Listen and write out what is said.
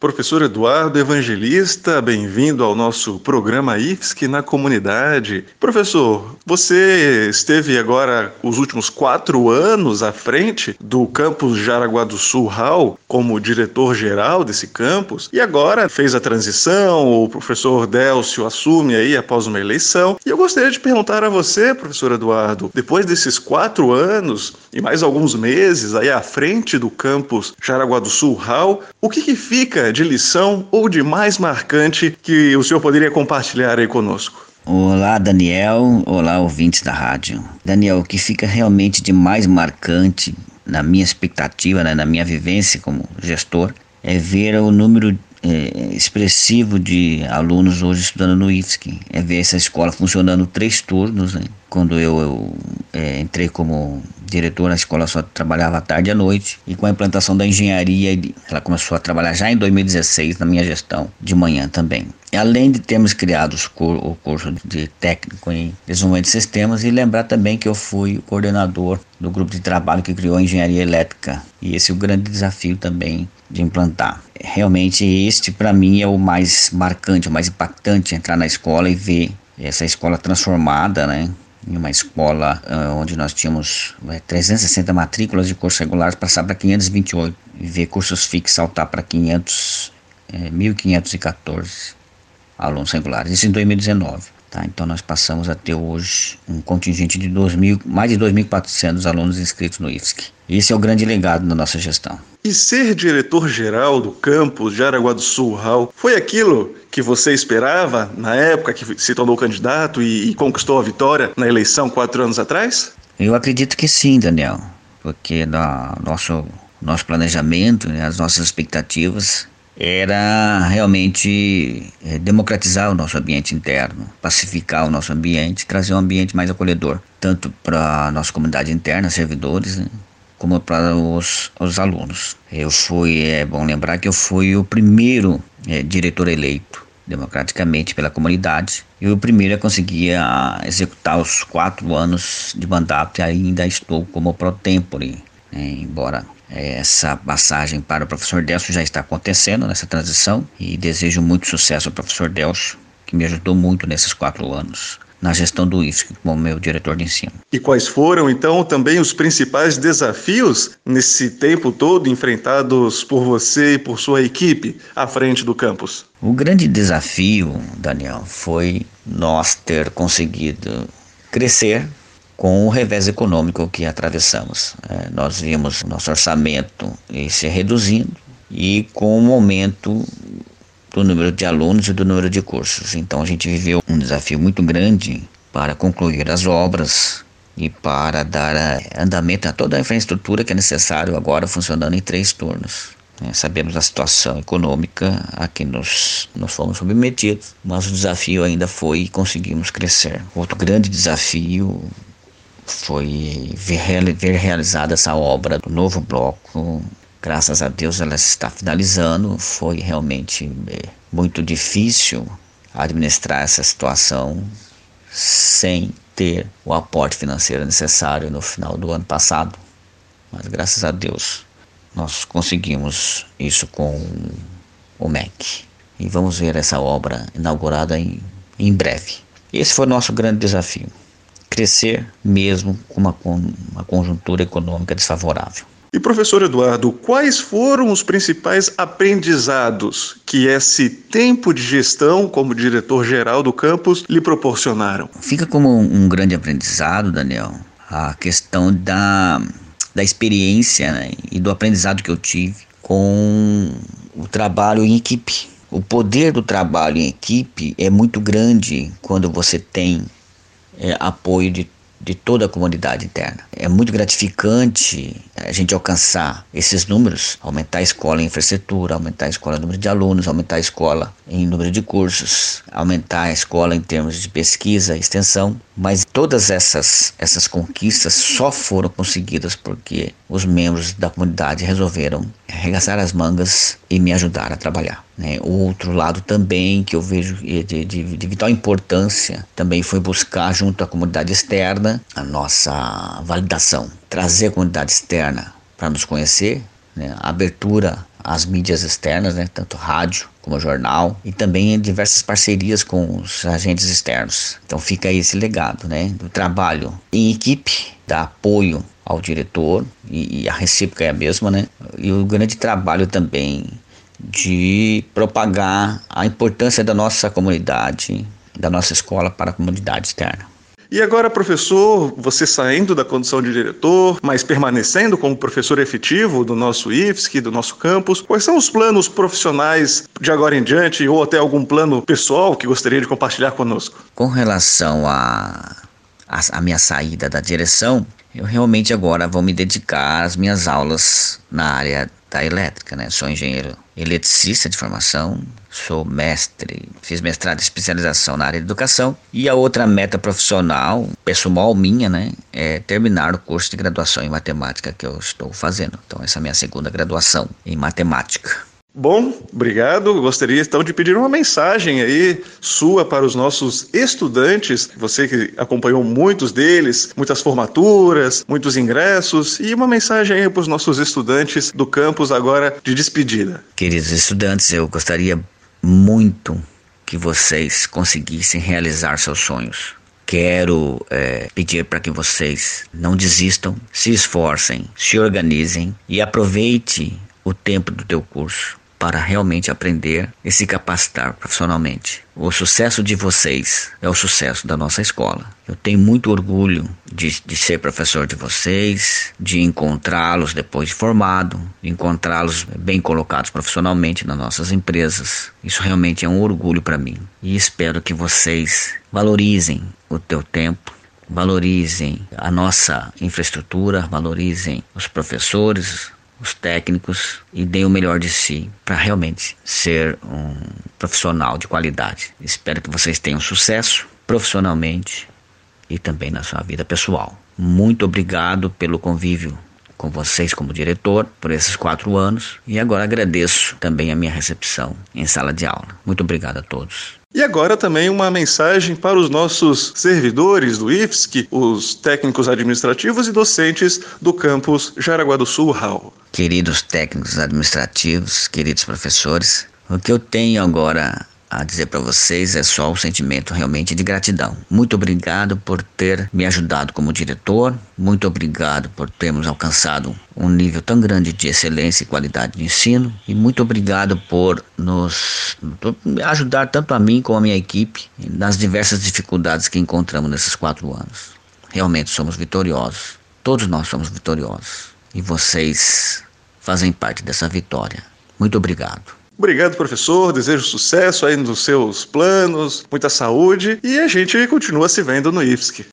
Professor Eduardo Evangelista, bem-vindo ao nosso programa IFSC na comunidade. Professor, você esteve agora os últimos quatro anos à frente do campus Jaraguá do Sul Hall como diretor-geral desse campus e agora fez a transição, o professor Délcio assume aí após uma eleição. E eu gostaria de perguntar a você, professor Eduardo, depois desses quatro anos e mais alguns meses aí à frente do campus Jaraguá do Sul Hall, o que, que fica de lição ou de mais marcante que o senhor poderia compartilhar aí conosco? Olá, Daniel. Olá, ouvintes da rádio. Daniel, o que fica realmente de mais marcante na minha expectativa, né, na minha vivência como gestor, é ver o número é, expressivo de alunos hoje estudando no IFSC. É ver essa escola funcionando três turnos. Né? Quando eu, eu é, entrei como diretor, a escola só trabalhava à tarde e à noite. E com a implantação da engenharia, ela começou a trabalhar já em 2016 na minha gestão, de manhã também. Além de termos criado o curso de técnico em desenvolvimento de sistemas, e lembrar também que eu fui coordenador do grupo de trabalho que criou a engenharia elétrica. E esse é o grande desafio também de implantar. Realmente, este para mim é o mais marcante, o mais impactante entrar na escola e ver essa escola transformada, né? Em uma escola uh, onde nós tínhamos uh, 360 matrículas de cursos regulares passar para 528 e ver cursos fixos saltar para 500, uh, 1.514 alunos regulares. Isso em 2019. Tá, então nós passamos a ter hoje um contingente de 2 mil, mais de 2.400 alunos inscritos no IFSC. Esse é o grande legado da nossa gestão. E ser diretor-geral do campus de Araguá do Sul, Raul, foi aquilo que você esperava na época que se tornou candidato e, e conquistou a vitória na eleição quatro anos atrás? Eu acredito que sim, Daniel, porque no nosso, nosso planejamento, né, as nossas expectativas era realmente é, democratizar o nosso ambiente interno, pacificar o nosso ambiente, trazer um ambiente mais acolhedor, tanto para a nossa comunidade interna, servidores, né, como para os, os alunos. Eu fui, é bom lembrar que eu fui o primeiro é, diretor eleito democraticamente pela comunidade e o primeiro a conseguir a executar os quatro anos de mandato e ainda estou como pro tempore, embora essa passagem para o professor Delcio já está acontecendo nessa transição e desejo muito sucesso ao professor Delcio, que me ajudou muito nesses quatro anos na gestão do IFSC como meu diretor de ensino. E quais foram então também os principais desafios nesse tempo todo enfrentados por você e por sua equipe à frente do campus? O grande desafio, Daniel, foi nós ter conseguido crescer com o revés econômico que atravessamos. É, nós vimos nosso orçamento se reduzindo e com o aumento do número de alunos e do número de cursos. Então a gente viveu um desafio muito grande para concluir as obras e para dar é, andamento a toda a infraestrutura que é necessário agora funcionando em três turnos. É, sabemos a situação econômica a que nos, nos fomos submetidos, mas o desafio ainda foi e conseguimos crescer. Outro grande desafio foi ver, realizada essa obra do novo bloco. Graças a Deus ela está finalizando. Foi realmente é, muito difícil administrar essa situação sem ter o aporte financeiro necessário no final do ano passado. Mas graças a Deus nós conseguimos isso com o MEC. E vamos ver essa obra inaugurada em, em breve. Esse foi o nosso grande desafio crescer mesmo com uma, uma conjuntura econômica desfavorável. E professor Eduardo, quais foram os principais aprendizados que esse tempo de gestão como diretor-geral do campus lhe proporcionaram? Fica como um grande aprendizado, Daniel, a questão da, da experiência né, e do aprendizado que eu tive com o trabalho em equipe. O poder do trabalho em equipe é muito grande quando você tem é, apoio de, de toda a comunidade interna. É muito gratificante a gente alcançar esses números, aumentar a escola em infraestrutura, aumentar a escola em número de alunos, aumentar a escola em número de cursos, aumentar a escola em termos de pesquisa extensão, mas todas essas, essas conquistas só foram conseguidas porque os membros da comunidade resolveram arregaçar as mangas e me ajudar a trabalhar. Né? Outro lado também que eu vejo de, de, de, vital importância também foi buscar junto à comunidade externa a nossa validação, trazer a comunidade externa para nos conhecer, né? abertura as mídias externas, né, tanto rádio como jornal, e também diversas parcerias com os agentes externos. Então fica esse legado, né, do trabalho em equipe, da apoio ao diretor, e, e a recíproca é a mesma, né, e o grande trabalho também de propagar a importância da nossa comunidade, da nossa escola para a comunidade externa. E agora, professor, você saindo da condição de diretor, mas permanecendo como professor efetivo do nosso IFSC, do nosso campus, quais são os planos profissionais de agora em diante ou até algum plano pessoal que gostaria de compartilhar conosco? Com relação à a, a, a, minha saída da direção, eu realmente agora vou me dedicar às minhas aulas na área da elétrica, né? Sou engenheiro eletricista de formação, sou mestre, fiz mestrado e especialização na área de educação e a outra meta profissional, pessoal minha, né, é terminar o curso de graduação em matemática que eu estou fazendo. Então essa é a minha segunda graduação em matemática. Bom, obrigado. Gostaria então de pedir uma mensagem aí sua para os nossos estudantes, você que acompanhou muitos deles, muitas formaturas, muitos ingressos, e uma mensagem aí para os nossos estudantes do campus agora de despedida. Queridos estudantes, eu gostaria muito que vocês conseguissem realizar seus sonhos. Quero é, pedir para que vocês não desistam, se esforcem, se organizem e aproveite o tempo do teu curso para realmente aprender e se capacitar profissionalmente. O sucesso de vocês é o sucesso da nossa escola. Eu tenho muito orgulho de, de ser professor de vocês, de encontrá-los depois de formado, de encontrá-los bem colocados profissionalmente nas nossas empresas. Isso realmente é um orgulho para mim. E espero que vocês valorizem o teu tempo, valorizem a nossa infraestrutura, valorizem os professores, os técnicos e deem o melhor de si para realmente ser um profissional de qualidade. Espero que vocês tenham sucesso profissionalmente e também na sua vida pessoal. Muito obrigado pelo convívio com vocês como diretor por esses quatro anos e agora agradeço também a minha recepção em sala de aula. Muito obrigado a todos. E agora também uma mensagem para os nossos servidores do IFSC, os técnicos administrativos e docentes do campus Jaraguá do Sul, RAL. Queridos técnicos administrativos, queridos professores, o que eu tenho agora a dizer para vocês é só o sentimento realmente de gratidão. Muito obrigado por ter me ajudado como diretor, muito obrigado por termos alcançado um nível tão grande de excelência e qualidade de ensino e muito obrigado por nos ajudar tanto a mim como a minha equipe nas diversas dificuldades que encontramos nesses quatro anos. Realmente somos vitoriosos. Todos nós somos vitoriosos e vocês fazem parte dessa vitória. Muito obrigado. Obrigado, professor. Desejo sucesso aí nos seus planos, muita saúde e a gente continua se vendo no IFSC.